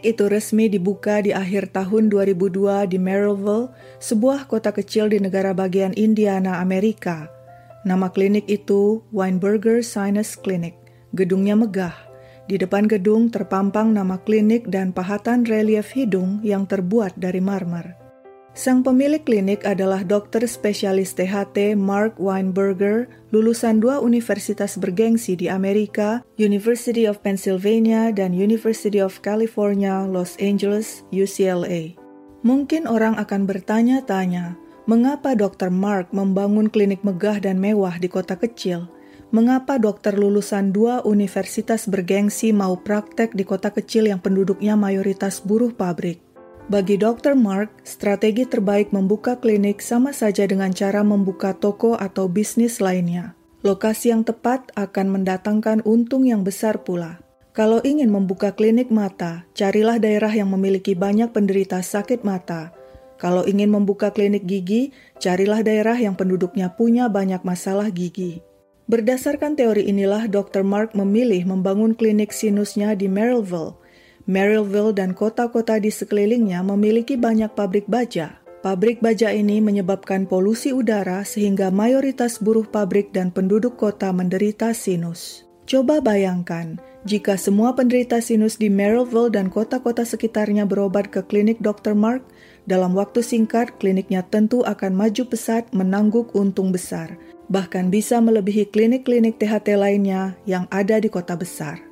Klinik itu resmi dibuka di akhir tahun 2002 di Merrillville, sebuah kota kecil di negara bagian Indiana, Amerika. Nama klinik itu Weinberger Sinus Clinic. Gedungnya megah. Di depan gedung terpampang nama klinik dan pahatan relief hidung yang terbuat dari marmer. Sang pemilik klinik adalah dokter spesialis THT Mark Weinberger, lulusan dua universitas bergengsi di Amerika, University of Pennsylvania dan University of California, Los Angeles, UCLA. Mungkin orang akan bertanya-tanya, mengapa Dr. Mark membangun klinik megah dan mewah di kota kecil? Mengapa dokter lulusan dua universitas bergengsi mau praktek di kota kecil yang penduduknya mayoritas buruh pabrik? Bagi Dr. Mark, strategi terbaik membuka klinik sama saja dengan cara membuka toko atau bisnis lainnya. Lokasi yang tepat akan mendatangkan untung yang besar pula. Kalau ingin membuka klinik mata, carilah daerah yang memiliki banyak penderita sakit mata. Kalau ingin membuka klinik gigi, carilah daerah yang penduduknya punya banyak masalah gigi. Berdasarkan teori inilah Dr. Mark memilih membangun klinik sinusnya di Merrillville, Maryville dan kota-kota di sekelilingnya memiliki banyak pabrik baja. Pabrik baja ini menyebabkan polusi udara sehingga mayoritas buruh pabrik dan penduduk kota menderita sinus. Coba bayangkan, jika semua penderita sinus di Maryville dan kota-kota sekitarnya berobat ke klinik Dr. Mark, dalam waktu singkat kliniknya tentu akan maju pesat menangguk untung besar, bahkan bisa melebihi klinik-klinik THT lainnya yang ada di kota besar.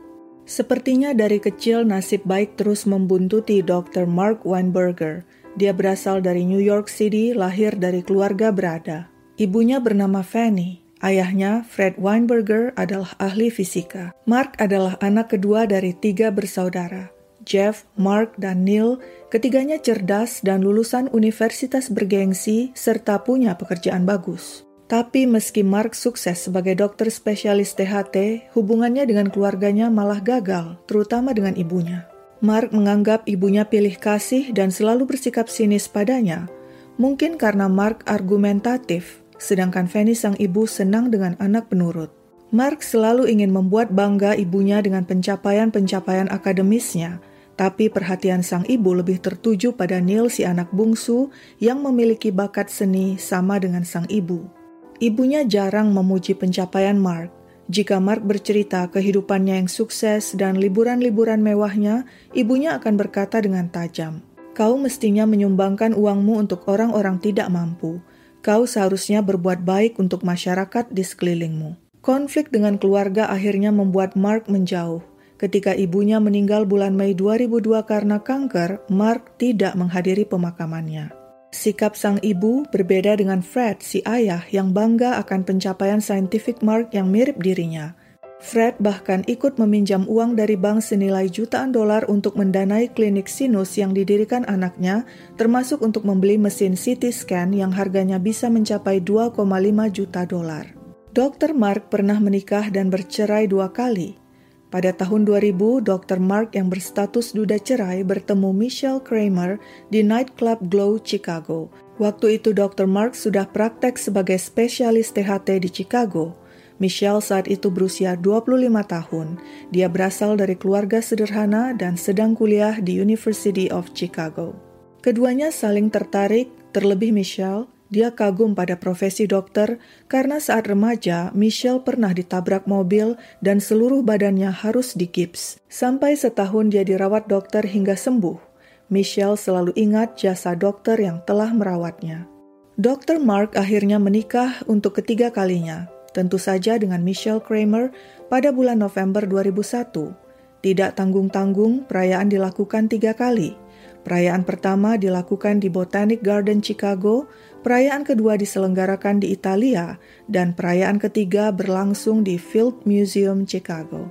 Sepertinya dari kecil nasib baik terus membuntuti Dr. Mark Weinberger. Dia berasal dari New York City, lahir dari keluarga berada. Ibunya bernama Fanny. Ayahnya, Fred Weinberger, adalah ahli fisika. Mark adalah anak kedua dari tiga bersaudara. Jeff, Mark, dan Neil, ketiganya cerdas dan lulusan universitas bergengsi serta punya pekerjaan bagus. Tapi meski Mark sukses sebagai dokter spesialis THT, hubungannya dengan keluarganya malah gagal, terutama dengan ibunya. Mark menganggap ibunya pilih kasih dan selalu bersikap sinis padanya, mungkin karena Mark argumentatif, sedangkan Fanny sang ibu senang dengan anak penurut. Mark selalu ingin membuat bangga ibunya dengan pencapaian-pencapaian akademisnya, tapi perhatian sang ibu lebih tertuju pada Neil si anak bungsu yang memiliki bakat seni sama dengan sang ibu. Ibunya jarang memuji pencapaian Mark. Jika Mark bercerita kehidupannya yang sukses dan liburan-liburan mewahnya, ibunya akan berkata dengan tajam, "Kau mestinya menyumbangkan uangmu untuk orang-orang tidak mampu. Kau seharusnya berbuat baik untuk masyarakat di sekelilingmu." Konflik dengan keluarga akhirnya membuat Mark menjauh. Ketika ibunya meninggal bulan Mei 2002 karena kanker, Mark tidak menghadiri pemakamannya. Sikap sang ibu berbeda dengan Fred, si ayah yang bangga akan pencapaian scientific mark yang mirip dirinya. Fred bahkan ikut meminjam uang dari bank senilai jutaan dolar untuk mendanai klinik sinus yang didirikan anaknya, termasuk untuk membeli mesin CT scan yang harganya bisa mencapai 2,5 juta dolar. Dr. Mark pernah menikah dan bercerai dua kali. Pada tahun 2000, Dr. Mark yang berstatus duda cerai bertemu Michelle Kramer di nightclub Glow, Chicago. Waktu itu Dr. Mark sudah praktek sebagai spesialis THT di Chicago. Michelle saat itu berusia 25 tahun. Dia berasal dari keluarga sederhana dan sedang kuliah di University of Chicago. Keduanya saling tertarik, terlebih Michelle, dia kagum pada profesi dokter karena saat remaja Michelle pernah ditabrak mobil dan seluruh badannya harus digips. Sampai setahun dia dirawat dokter hingga sembuh. Michelle selalu ingat jasa dokter yang telah merawatnya. Dr. Mark akhirnya menikah untuk ketiga kalinya, tentu saja dengan Michelle Kramer pada bulan November 2001. Tidak tanggung-tanggung, perayaan dilakukan tiga kali. Perayaan pertama dilakukan di Botanic Garden Chicago, Perayaan kedua diselenggarakan di Italia dan perayaan ketiga berlangsung di Field Museum Chicago.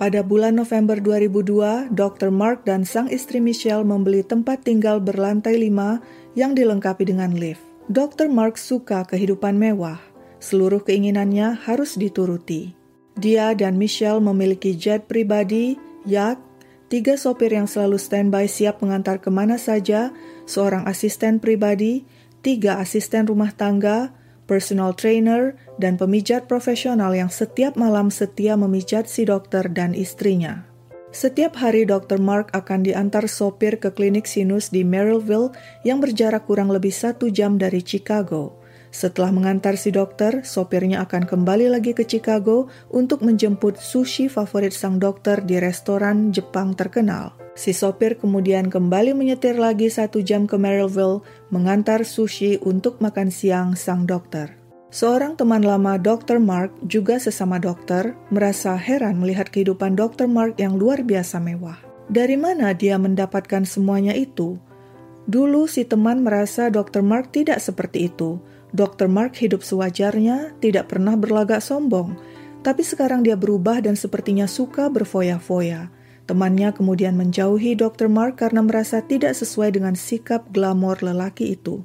Pada bulan November 2002, Dr. Mark dan sang istri Michelle membeli tempat tinggal berlantai lima yang dilengkapi dengan lift. Dr. Mark suka kehidupan mewah. Seluruh keinginannya harus dituruti. Dia dan Michelle memiliki jet pribadi, yacht, tiga sopir yang selalu standby siap mengantar ke mana saja, seorang asisten pribadi, tiga asisten rumah tangga, personal trainer, dan pemijat profesional yang setiap malam setia memijat si dokter dan istrinya. Setiap hari Dr. Mark akan diantar sopir ke klinik sinus di Merrillville yang berjarak kurang lebih satu jam dari Chicago. Setelah mengantar si dokter, sopirnya akan kembali lagi ke Chicago untuk menjemput sushi favorit sang dokter di restoran Jepang terkenal. Si sopir kemudian kembali menyetir lagi satu jam ke Merrillville mengantar sushi untuk makan siang sang dokter. Seorang teman lama Dr. Mark, juga sesama dokter, merasa heran melihat kehidupan Dr. Mark yang luar biasa mewah. Dari mana dia mendapatkan semuanya itu? Dulu si teman merasa Dr. Mark tidak seperti itu. Dr. Mark hidup sewajarnya, tidak pernah berlagak sombong. Tapi sekarang dia berubah dan sepertinya suka berfoya-foya. Temannya kemudian menjauhi Dr. Mark karena merasa tidak sesuai dengan sikap glamor lelaki itu.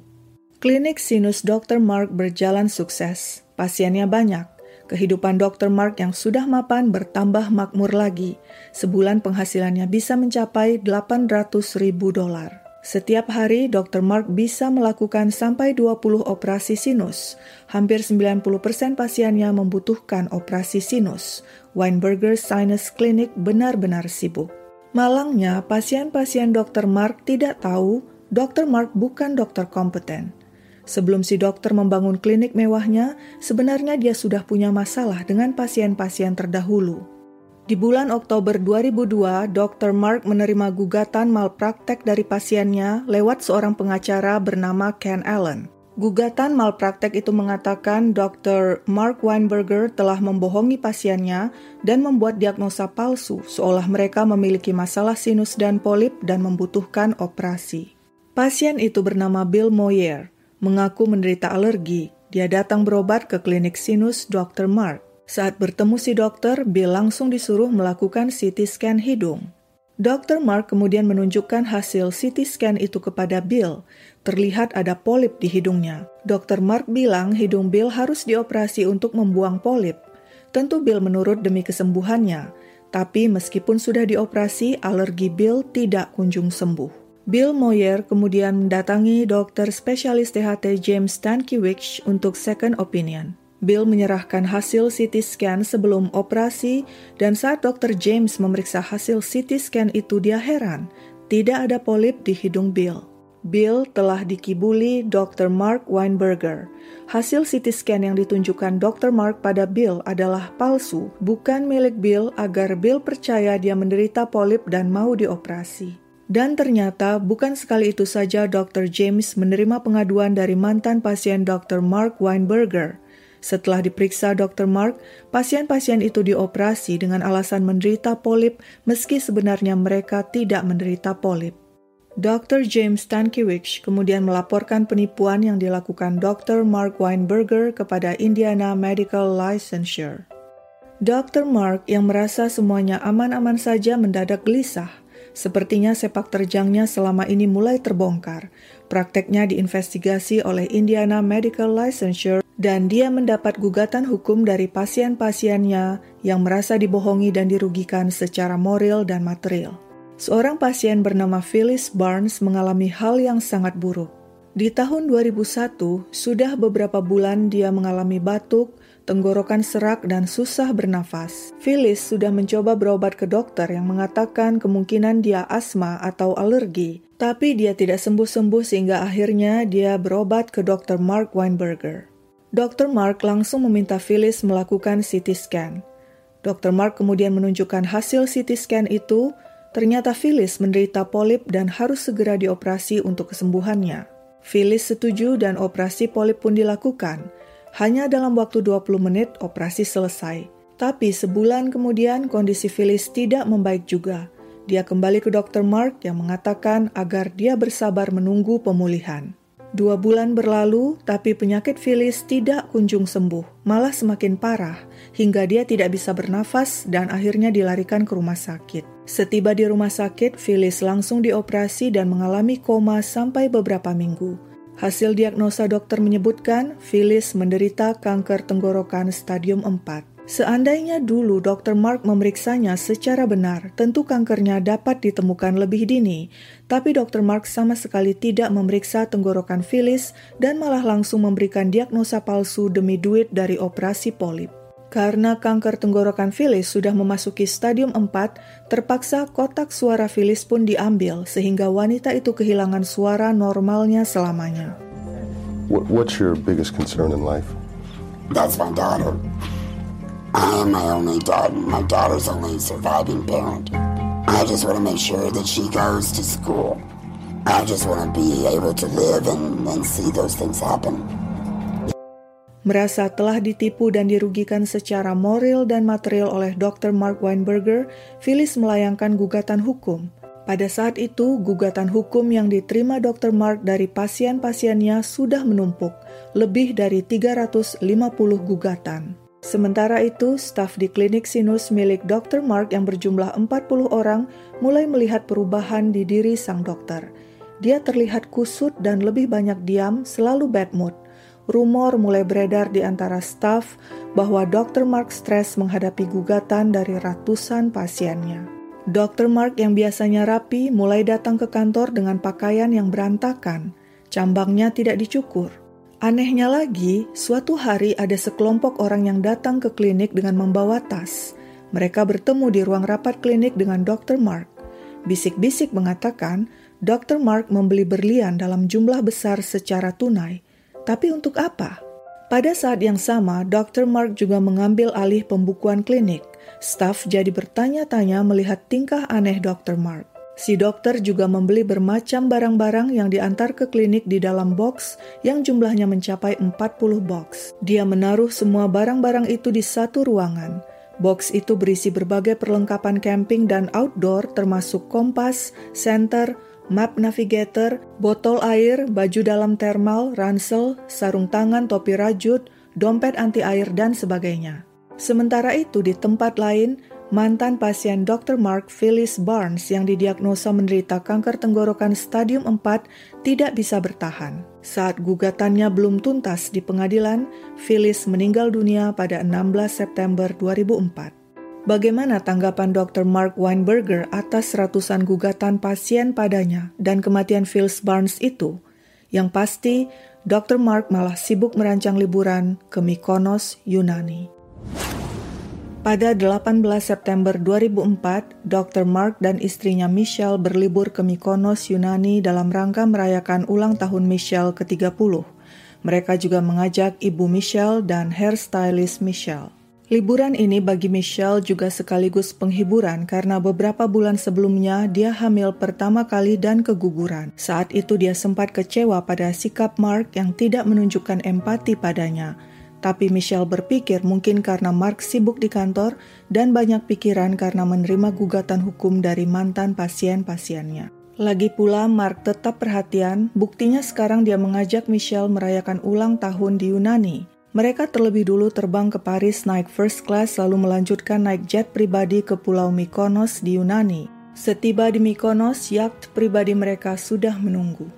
Klinik sinus Dr. Mark berjalan sukses. Pasiennya banyak. Kehidupan Dr. Mark yang sudah mapan bertambah makmur lagi. Sebulan penghasilannya bisa mencapai 800 ribu dolar. Setiap hari, Dr. Mark bisa melakukan sampai 20 operasi sinus. Hampir 90% pasiennya membutuhkan operasi sinus. Weinberger Sinus Clinic benar-benar sibuk. Malangnya, pasien-pasien Dr. Mark tidak tahu Dr. Mark bukan dokter kompeten. Sebelum si dokter membangun klinik mewahnya, sebenarnya dia sudah punya masalah dengan pasien-pasien terdahulu. Di bulan Oktober 2002, Dr. Mark menerima gugatan malpraktek dari pasiennya lewat seorang pengacara bernama Ken Allen. Gugatan malpraktek itu mengatakan Dr. Mark Weinberger telah membohongi pasiennya dan membuat diagnosa palsu seolah mereka memiliki masalah sinus dan polip dan membutuhkan operasi. Pasien itu bernama Bill Moyer mengaku menderita alergi. Dia datang berobat ke klinik sinus Dr. Mark. Saat bertemu si dokter, Bill langsung disuruh melakukan CT scan hidung. Dr. Mark kemudian menunjukkan hasil CT scan itu kepada Bill. Terlihat ada polip di hidungnya. Dr. Mark bilang hidung Bill harus dioperasi untuk membuang polip. Tentu Bill menurut demi kesembuhannya, tapi meskipun sudah dioperasi, alergi Bill tidak kunjung sembuh. Bill Moyer kemudian mendatangi dokter spesialis THT James Stankiewicz untuk second opinion. Bill menyerahkan hasil CT scan sebelum operasi dan saat dokter James memeriksa hasil CT scan itu dia heran, tidak ada polip di hidung Bill. Bill telah dikibuli Dr. Mark Weinberger. Hasil CT scan yang ditunjukkan Dr. Mark pada Bill adalah palsu, bukan milik Bill agar Bill percaya dia menderita polip dan mau dioperasi. Dan ternyata bukan sekali itu saja Dr. James menerima pengaduan dari mantan pasien Dr. Mark Weinberger. Setelah diperiksa Dr. Mark, pasien-pasien itu dioperasi dengan alasan menderita polip meski sebenarnya mereka tidak menderita polip. Dr. James Stankiewicz kemudian melaporkan penipuan yang dilakukan Dr. Mark Weinberger kepada Indiana Medical Licensure. Dr. Mark yang merasa semuanya aman-aman saja mendadak gelisah Sepertinya sepak terjangnya selama ini mulai terbongkar. Prakteknya diinvestigasi oleh Indiana Medical Licensure dan dia mendapat gugatan hukum dari pasien-pasiennya yang merasa dibohongi dan dirugikan secara moral dan material. Seorang pasien bernama Phyllis Barnes mengalami hal yang sangat buruk. Di tahun 2001, sudah beberapa bulan dia mengalami batuk, tenggorokan serak, dan susah bernafas. Phyllis sudah mencoba berobat ke dokter yang mengatakan kemungkinan dia asma atau alergi, tapi dia tidak sembuh-sembuh sehingga akhirnya dia berobat ke Dr. Mark Weinberger. Dr. Mark langsung meminta Phyllis melakukan CT scan. Dr. Mark kemudian menunjukkan hasil CT scan itu, ternyata Phyllis menderita polip dan harus segera dioperasi untuk kesembuhannya. Phyllis setuju dan operasi polip pun dilakukan. Hanya dalam waktu 20 menit operasi selesai. Tapi sebulan kemudian kondisi Phyllis tidak membaik juga. Dia kembali ke Dr. Mark yang mengatakan agar dia bersabar menunggu pemulihan. Dua bulan berlalu, tapi penyakit Phyllis tidak kunjung sembuh, malah semakin parah, hingga dia tidak bisa bernafas dan akhirnya dilarikan ke rumah sakit. Setiba di rumah sakit, Phyllis langsung dioperasi dan mengalami koma sampai beberapa minggu. Hasil diagnosa dokter menyebutkan Phyllis menderita kanker tenggorokan stadium 4. Seandainya dulu Dr. Mark memeriksanya secara benar, tentu kankernya dapat ditemukan lebih dini. Tapi Dr. Mark sama sekali tidak memeriksa tenggorokan Phyllis dan malah langsung memberikan diagnosa palsu demi duit dari operasi polip. Karena kanker tenggorokan Phyllis sudah memasuki stadium 4, terpaksa kotak suara Phyllis pun diambil sehingga wanita itu kehilangan suara normalnya selamanya. What, what's your biggest concern in life? That's my daughter. I am my only daughter. My daughter's only surviving parent. I just want to make sure that she goes to school. I just want to be able to live and, and see those things happen. Merasa telah ditipu dan dirugikan secara moral dan material oleh Dr. Mark Weinberger, Phyllis melayangkan gugatan hukum. Pada saat itu, gugatan hukum yang diterima Dr. Mark dari pasien-pasiennya sudah menumpuk, lebih dari 350 gugatan. Sementara itu, staf di klinik sinus milik Dr. Mark yang berjumlah 40 orang mulai melihat perubahan di diri sang dokter. Dia terlihat kusut dan lebih banyak diam, selalu bad mood rumor mulai beredar di antara staf bahwa Dr. Mark stres menghadapi gugatan dari ratusan pasiennya. Dr. Mark yang biasanya rapi mulai datang ke kantor dengan pakaian yang berantakan. Cambangnya tidak dicukur. Anehnya lagi, suatu hari ada sekelompok orang yang datang ke klinik dengan membawa tas. Mereka bertemu di ruang rapat klinik dengan Dr. Mark. Bisik-bisik mengatakan, Dr. Mark membeli berlian dalam jumlah besar secara tunai tapi untuk apa? Pada saat yang sama, Dr. Mark juga mengambil alih pembukuan klinik. Staf jadi bertanya-tanya melihat tingkah aneh Dr. Mark. Si dokter juga membeli bermacam barang-barang yang diantar ke klinik di dalam box yang jumlahnya mencapai 40 box. Dia menaruh semua barang-barang itu di satu ruangan. Box itu berisi berbagai perlengkapan camping dan outdoor termasuk kompas, senter, map navigator, botol air, baju dalam thermal, ransel, sarung tangan, topi rajut, dompet anti air, dan sebagainya. Sementara itu, di tempat lain, mantan pasien Dr. Mark Phyllis Barnes yang didiagnosa menderita kanker tenggorokan stadium 4 tidak bisa bertahan. Saat gugatannya belum tuntas di pengadilan, Phyllis meninggal dunia pada 16 September 2004. Bagaimana tanggapan Dr. Mark Weinberger atas ratusan gugatan pasien padanya dan kematian Phil Barnes itu? Yang pasti, Dr. Mark malah sibuk merancang liburan ke Mykonos, Yunani. Pada 18 September 2004, Dr. Mark dan istrinya Michelle berlibur ke Mykonos, Yunani dalam rangka merayakan ulang tahun Michelle ke-30. Mereka juga mengajak ibu Michelle dan hairstylist Michelle. Liburan ini bagi Michelle juga sekaligus penghiburan karena beberapa bulan sebelumnya dia hamil pertama kali dan keguguran. Saat itu dia sempat kecewa pada sikap Mark yang tidak menunjukkan empati padanya. Tapi Michelle berpikir mungkin karena Mark sibuk di kantor dan banyak pikiran karena menerima gugatan hukum dari mantan pasien-pasiennya. Lagi pula Mark tetap perhatian, buktinya sekarang dia mengajak Michelle merayakan ulang tahun di Yunani. Mereka terlebih dulu terbang ke Paris naik first class lalu melanjutkan naik jet pribadi ke Pulau Mykonos di Yunani. Setiba di Mykonos, yacht pribadi mereka sudah menunggu.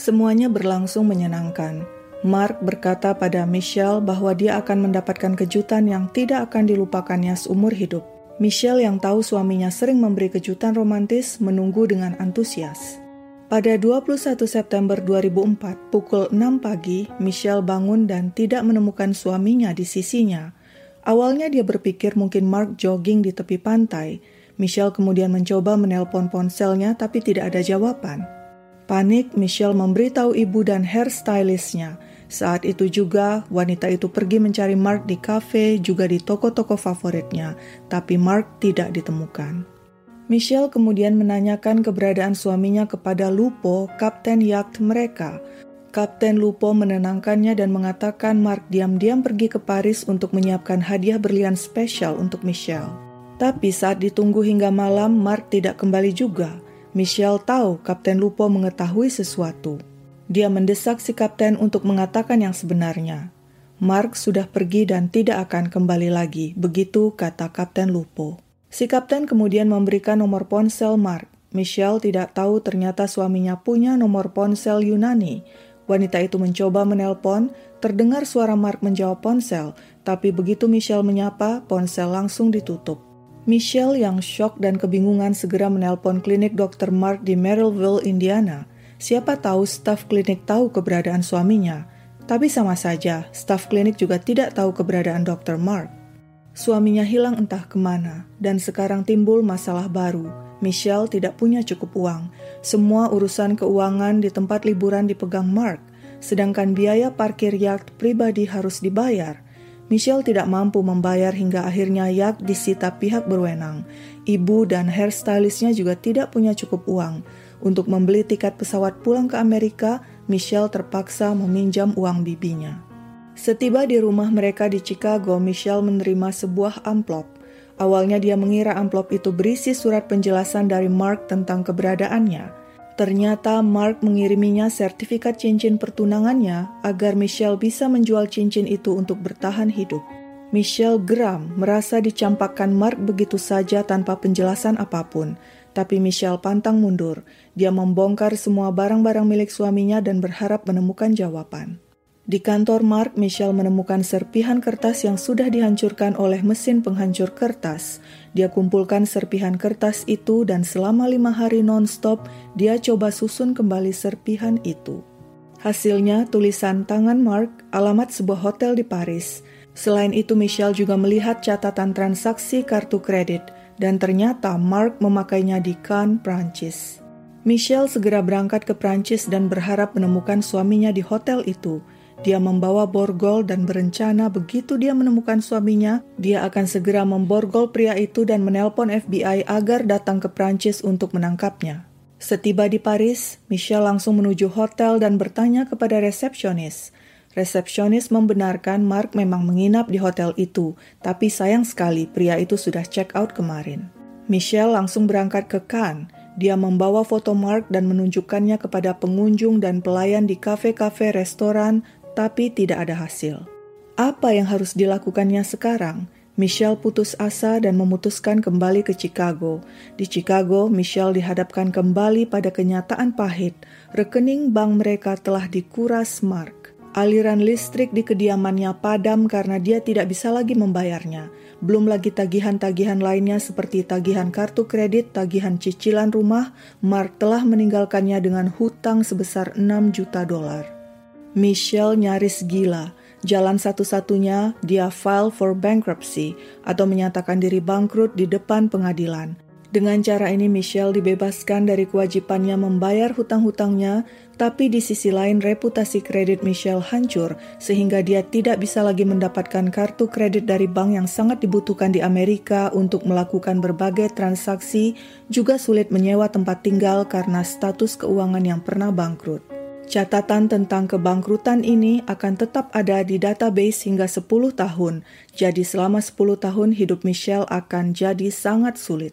Semuanya berlangsung menyenangkan. Mark berkata pada Michelle bahwa dia akan mendapatkan kejutan yang tidak akan dilupakannya seumur hidup. Michelle yang tahu suaminya sering memberi kejutan romantis menunggu dengan antusias. Pada 21 September 2004, pukul 6 pagi, Michelle bangun dan tidak menemukan suaminya di sisinya. Awalnya dia berpikir mungkin Mark jogging di tepi pantai. Michelle kemudian mencoba menelpon ponselnya tapi tidak ada jawaban. Panik, Michelle memberitahu ibu dan hairstylistnya. Saat itu juga, wanita itu pergi mencari Mark di kafe, juga di toko-toko favoritnya, tapi Mark tidak ditemukan. Michelle kemudian menanyakan keberadaan suaminya kepada Lupo, kapten yacht mereka. Kapten Lupo menenangkannya dan mengatakan Mark diam-diam pergi ke Paris untuk menyiapkan hadiah berlian spesial untuk Michelle. Tapi saat ditunggu hingga malam, Mark tidak kembali juga. Michelle tahu Kapten Lupo mengetahui sesuatu. Dia mendesak si kapten untuk mengatakan yang sebenarnya. Mark sudah pergi dan tidak akan kembali lagi, begitu kata Kapten Lupo. Si kapten kemudian memberikan nomor ponsel Mark. Michelle tidak tahu ternyata suaminya punya nomor ponsel Yunani. Wanita itu mencoba menelpon, terdengar suara Mark menjawab ponsel, tapi begitu Michelle menyapa, ponsel langsung ditutup. Michelle yang shock dan kebingungan segera menelpon klinik Dr. Mark di Merrillville, Indiana. Siapa tahu staf klinik tahu keberadaan suaminya, tapi sama saja staf klinik juga tidak tahu keberadaan Dr. Mark. Suaminya hilang entah ke mana, dan sekarang timbul masalah baru. Michelle tidak punya cukup uang. Semua urusan keuangan di tempat liburan dipegang Mark, sedangkan biaya parkir yacht pribadi harus dibayar. Michelle tidak mampu membayar hingga akhirnya Yak disita pihak berwenang. Ibu dan hairstylistnya juga tidak punya cukup uang. Untuk membeli tiket pesawat pulang ke Amerika, Michelle terpaksa meminjam uang bibinya. Setiba di rumah mereka di Chicago, Michelle menerima sebuah amplop. Awalnya dia mengira amplop itu berisi surat penjelasan dari Mark tentang keberadaannya. Ternyata Mark mengiriminya sertifikat cincin pertunangannya agar Michelle bisa menjual cincin itu untuk bertahan hidup. Michelle geram merasa dicampakkan Mark begitu saja tanpa penjelasan apa pun. Tapi Michelle pantang mundur. Dia membongkar semua barang-barang milik suaminya dan berharap menemukan jawaban. Di kantor Mark, Michelle menemukan serpihan kertas yang sudah dihancurkan oleh mesin penghancur kertas. Dia kumpulkan serpihan kertas itu dan selama lima hari non-stop, dia coba susun kembali serpihan itu. Hasilnya, tulisan tangan Mark, alamat sebuah hotel di Paris. Selain itu, Michelle juga melihat catatan transaksi kartu kredit, dan ternyata Mark memakainya di Cannes, Prancis. Michelle segera berangkat ke Prancis dan berharap menemukan suaminya di hotel itu. Dia membawa borgol dan berencana begitu dia menemukan suaminya, dia akan segera memborgol pria itu dan menelpon FBI agar datang ke Prancis untuk menangkapnya. Setiba di Paris, Michelle langsung menuju hotel dan bertanya kepada resepsionis. Resepsionis membenarkan Mark memang menginap di hotel itu, tapi sayang sekali pria itu sudah check out kemarin. Michelle langsung berangkat ke Cannes. Dia membawa foto Mark dan menunjukkannya kepada pengunjung dan pelayan di kafe-kafe, restoran, tapi tidak ada hasil. Apa yang harus dilakukannya sekarang? Michelle putus asa dan memutuskan kembali ke Chicago. Di Chicago, Michelle dihadapkan kembali pada kenyataan pahit. Rekening bank mereka telah dikuras Mark. Aliran listrik di kediamannya padam karena dia tidak bisa lagi membayarnya. Belum lagi tagihan-tagihan lainnya seperti tagihan kartu kredit, tagihan cicilan rumah, Mark telah meninggalkannya dengan hutang sebesar 6 juta dolar. Michelle nyaris gila. Jalan satu-satunya dia file for bankruptcy atau menyatakan diri bangkrut di depan pengadilan. Dengan cara ini Michelle dibebaskan dari kewajibannya membayar hutang-hutangnya, tapi di sisi lain reputasi kredit Michelle hancur sehingga dia tidak bisa lagi mendapatkan kartu kredit dari bank yang sangat dibutuhkan di Amerika untuk melakukan berbagai transaksi, juga sulit menyewa tempat tinggal karena status keuangan yang pernah bangkrut. Catatan tentang kebangkrutan ini akan tetap ada di database hingga 10 tahun, jadi selama 10 tahun hidup Michelle akan jadi sangat sulit.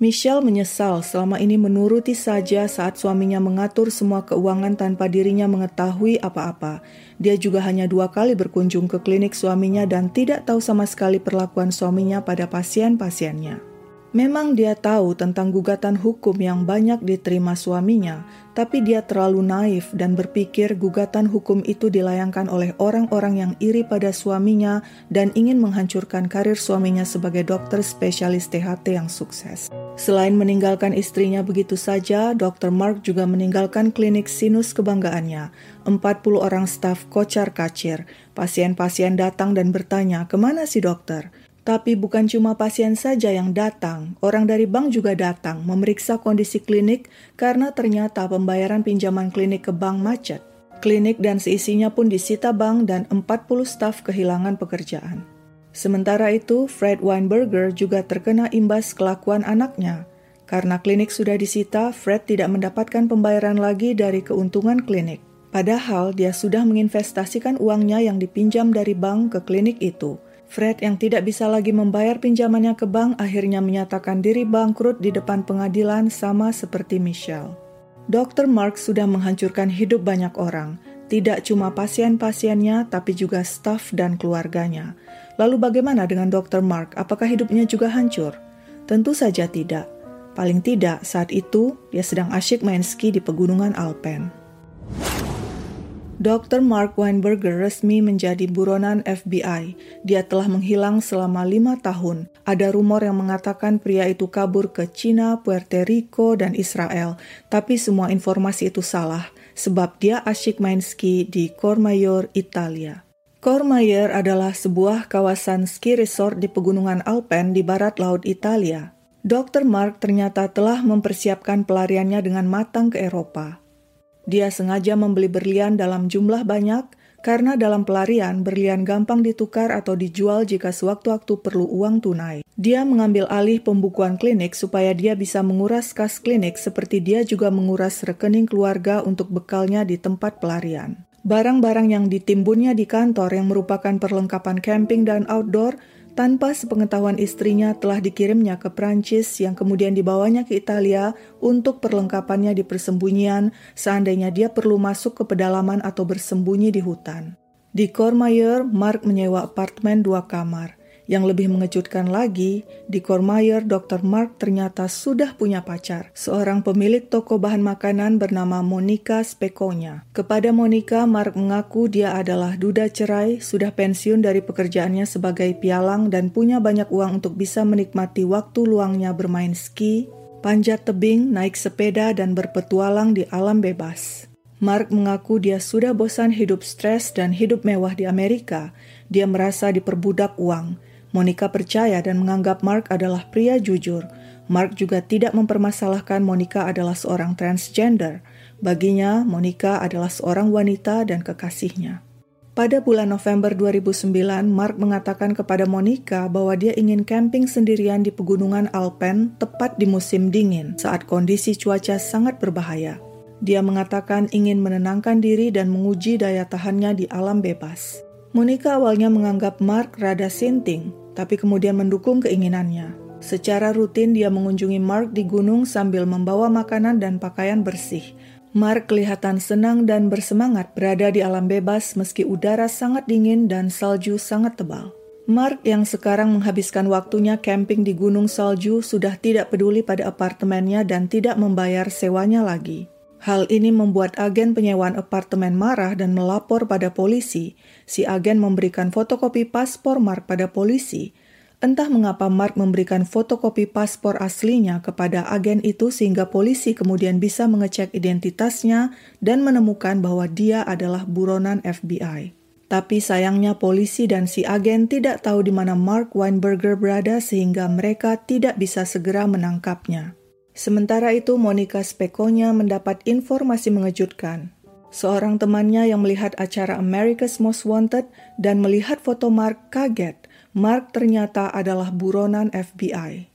Michelle menyesal selama ini menuruti saja saat suaminya mengatur semua keuangan tanpa dirinya mengetahui apa-apa. Dia juga hanya dua kali berkunjung ke klinik suaminya dan tidak tahu sama sekali perlakuan suaminya pada pasien-pasiennya. Memang dia tahu tentang gugatan hukum yang banyak diterima suaminya, tapi dia terlalu naif dan berpikir gugatan hukum itu dilayangkan oleh orang-orang yang iri pada suaminya dan ingin menghancurkan karir suaminya sebagai dokter spesialis THT yang sukses. Selain meninggalkan istrinya begitu saja, Dr. Mark juga meninggalkan klinik sinus kebanggaannya. 40 orang staf kocar kacir. Pasien-pasien datang dan bertanya, ke mana si dokter? Tapi bukan cuma pasien saja yang datang, orang dari bank juga datang memeriksa kondisi klinik karena ternyata pembayaran pinjaman klinik ke bank macet. Klinik dan seisinya pun disita bank dan 40 staf kehilangan pekerjaan. Sementara itu, Fred Weinberger juga terkena imbas kelakuan anaknya. Karena klinik sudah disita, Fred tidak mendapatkan pembayaran lagi dari keuntungan klinik. Padahal dia sudah menginvestasikan uangnya yang dipinjam dari bank ke klinik itu. Fred yang tidak bisa lagi membayar pinjamannya ke bank akhirnya menyatakan diri bangkrut di depan pengadilan sama seperti Michelle. Dr. Mark sudah menghancurkan hidup banyak orang, tidak cuma pasien-pasiennya tapi juga staf dan keluarganya. Lalu bagaimana dengan Dr. Mark? Apakah hidupnya juga hancur? Tentu saja tidak. Paling tidak saat itu dia sedang asyik main ski di pegunungan Alpen. Dr. Mark Weinberger resmi menjadi buronan FBI. Dia telah menghilang selama lima tahun. Ada rumor yang mengatakan pria itu kabur ke China, Puerto Rico, dan Israel. Tapi semua informasi itu salah, sebab dia asyik main ski di Cormayor, Italia. Kormayer adalah sebuah kawasan ski resort di pegunungan Alpen di barat laut Italia. Dr. Mark ternyata telah mempersiapkan pelariannya dengan matang ke Eropa. Dia sengaja membeli berlian dalam jumlah banyak karena dalam pelarian berlian gampang ditukar atau dijual jika sewaktu-waktu perlu uang tunai. Dia mengambil alih pembukuan klinik supaya dia bisa menguras kas klinik seperti dia juga menguras rekening keluarga untuk bekalnya di tempat pelarian. Barang-barang yang ditimbunnya di kantor yang merupakan perlengkapan camping dan outdoor tanpa sepengetahuan istrinya telah dikirimnya ke Prancis yang kemudian dibawanya ke Italia untuk perlengkapannya di persembunyian seandainya dia perlu masuk ke pedalaman atau bersembunyi di hutan. Di Cormayer, Mark menyewa apartemen dua kamar. Yang lebih mengejutkan lagi, di Cormayer, Dr. Mark ternyata sudah punya pacar, seorang pemilik toko bahan makanan bernama Monica Spekonya. Kepada Monica, Mark mengaku dia adalah duda cerai, sudah pensiun dari pekerjaannya sebagai pialang dan punya banyak uang untuk bisa menikmati waktu luangnya bermain ski, panjat tebing, naik sepeda, dan berpetualang di alam bebas. Mark mengaku dia sudah bosan hidup stres dan hidup mewah di Amerika. Dia merasa diperbudak uang. Monica percaya dan menganggap Mark adalah pria jujur. Mark juga tidak mempermasalahkan Monica adalah seorang transgender. Baginya, Monica adalah seorang wanita dan kekasihnya. Pada bulan November 2009, Mark mengatakan kepada Monica bahwa dia ingin camping sendirian di pegunungan Alpen tepat di musim dingin saat kondisi cuaca sangat berbahaya. Dia mengatakan ingin menenangkan diri dan menguji daya tahannya di alam bebas. Monica awalnya menganggap Mark rada sinting, tapi kemudian mendukung keinginannya. Secara rutin dia mengunjungi Mark di gunung sambil membawa makanan dan pakaian bersih. Mark kelihatan senang dan bersemangat berada di alam bebas meski udara sangat dingin dan salju sangat tebal. Mark yang sekarang menghabiskan waktunya camping di gunung salju sudah tidak peduli pada apartemennya dan tidak membayar sewanya lagi. Hal ini membuat agen penyewaan apartemen marah dan melapor pada polisi. Si agen memberikan fotokopi paspor Mark pada polisi. Entah mengapa Mark memberikan fotokopi paspor aslinya kepada agen itu sehingga polisi kemudian bisa mengecek identitasnya dan menemukan bahwa dia adalah buronan FBI. Tapi sayangnya polisi dan si agen tidak tahu di mana Mark Weinberger berada sehingga mereka tidak bisa segera menangkapnya. Sementara itu, Monica Spekonya mendapat informasi mengejutkan. Seorang temannya yang melihat acara America's Most Wanted dan melihat foto Mark kaget. Mark ternyata adalah buronan FBI.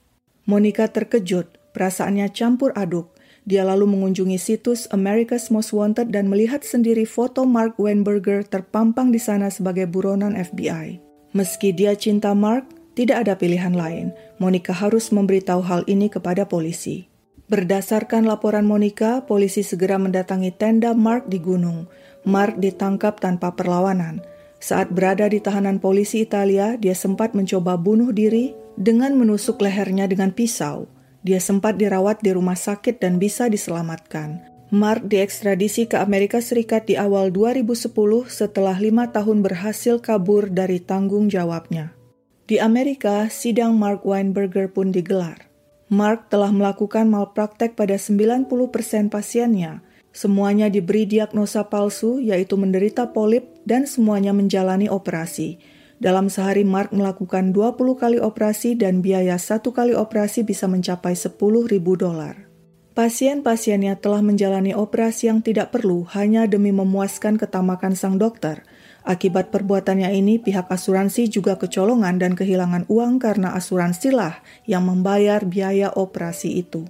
Monica terkejut, perasaannya campur aduk. Dia lalu mengunjungi situs America's Most Wanted dan melihat sendiri foto Mark Weinberger terpampang di sana sebagai buronan FBI. Meski dia cinta Mark, tidak ada pilihan lain. Monica harus memberitahu hal ini kepada polisi. Berdasarkan laporan Monica, polisi segera mendatangi tenda Mark di gunung. Mark ditangkap tanpa perlawanan. Saat berada di tahanan polisi Italia, dia sempat mencoba bunuh diri dengan menusuk lehernya dengan pisau. Dia sempat dirawat di rumah sakit dan bisa diselamatkan. Mark diekstradisi ke Amerika Serikat di awal 2010 setelah lima tahun berhasil kabur dari tanggung jawabnya. Di Amerika, sidang Mark Weinberger pun digelar. Mark telah melakukan malpraktek pada 90% pasiennya. Semuanya diberi diagnosa palsu, yaitu menderita polip, dan semuanya menjalani operasi. Dalam sehari, Mark melakukan 20 kali operasi dan biaya satu kali operasi bisa mencapai 10 ribu dolar. Pasien-pasiennya telah menjalani operasi yang tidak perlu hanya demi memuaskan ketamakan sang dokter – Akibat perbuatannya ini, pihak asuransi juga kecolongan dan kehilangan uang karena asuransilah yang membayar biaya operasi itu.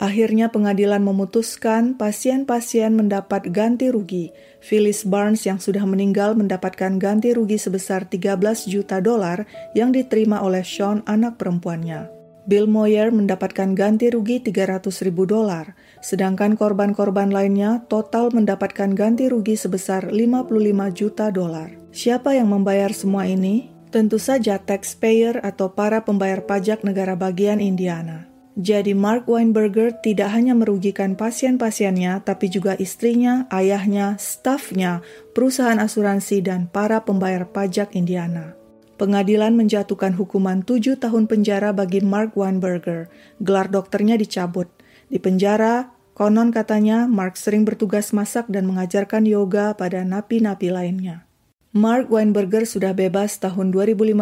Akhirnya pengadilan memutuskan pasien-pasien mendapat ganti rugi. Phyllis Barnes yang sudah meninggal mendapatkan ganti rugi sebesar 13 juta dolar yang diterima oleh Sean anak perempuannya. Bill Moyer mendapatkan ganti rugi 300 ribu dolar, sedangkan korban-korban lainnya total mendapatkan ganti rugi sebesar 55 juta dolar. Siapa yang membayar semua ini? Tentu saja taxpayer atau para pembayar pajak negara bagian Indiana. Jadi Mark Weinberger tidak hanya merugikan pasien-pasiennya, tapi juga istrinya, ayahnya, stafnya, perusahaan asuransi, dan para pembayar pajak Indiana. Pengadilan menjatuhkan hukuman tujuh tahun penjara bagi Mark Weinberger. Gelar dokternya dicabut. Di penjara, konon katanya Mark sering bertugas masak dan mengajarkan yoga pada napi-napi lainnya. Mark Weinberger sudah bebas tahun 2015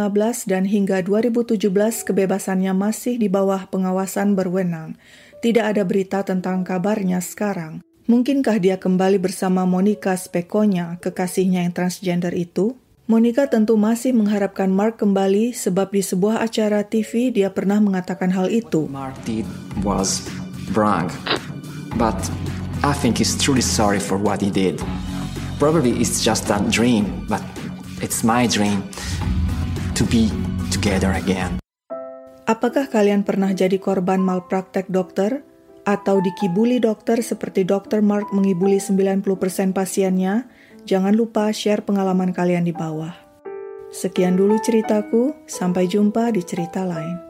dan hingga 2017 kebebasannya masih di bawah pengawasan berwenang. Tidak ada berita tentang kabarnya sekarang. Mungkinkah dia kembali bersama Monica Spekonya, kekasihnya yang transgender itu? Monica tentu masih mengharapkan Mark kembali sebab di sebuah acara TV dia pernah mengatakan hal itu. Mark was wrong, but I think he's truly sorry for what he did. Probably it's just a dream, but it's my dream to be together again. Apakah kalian pernah jadi korban malpraktek dokter? Atau dikibuli dokter seperti dokter Mark mengibuli 90% pasiennya? Jangan lupa share pengalaman kalian di bawah. Sekian dulu ceritaku, sampai jumpa di cerita lain.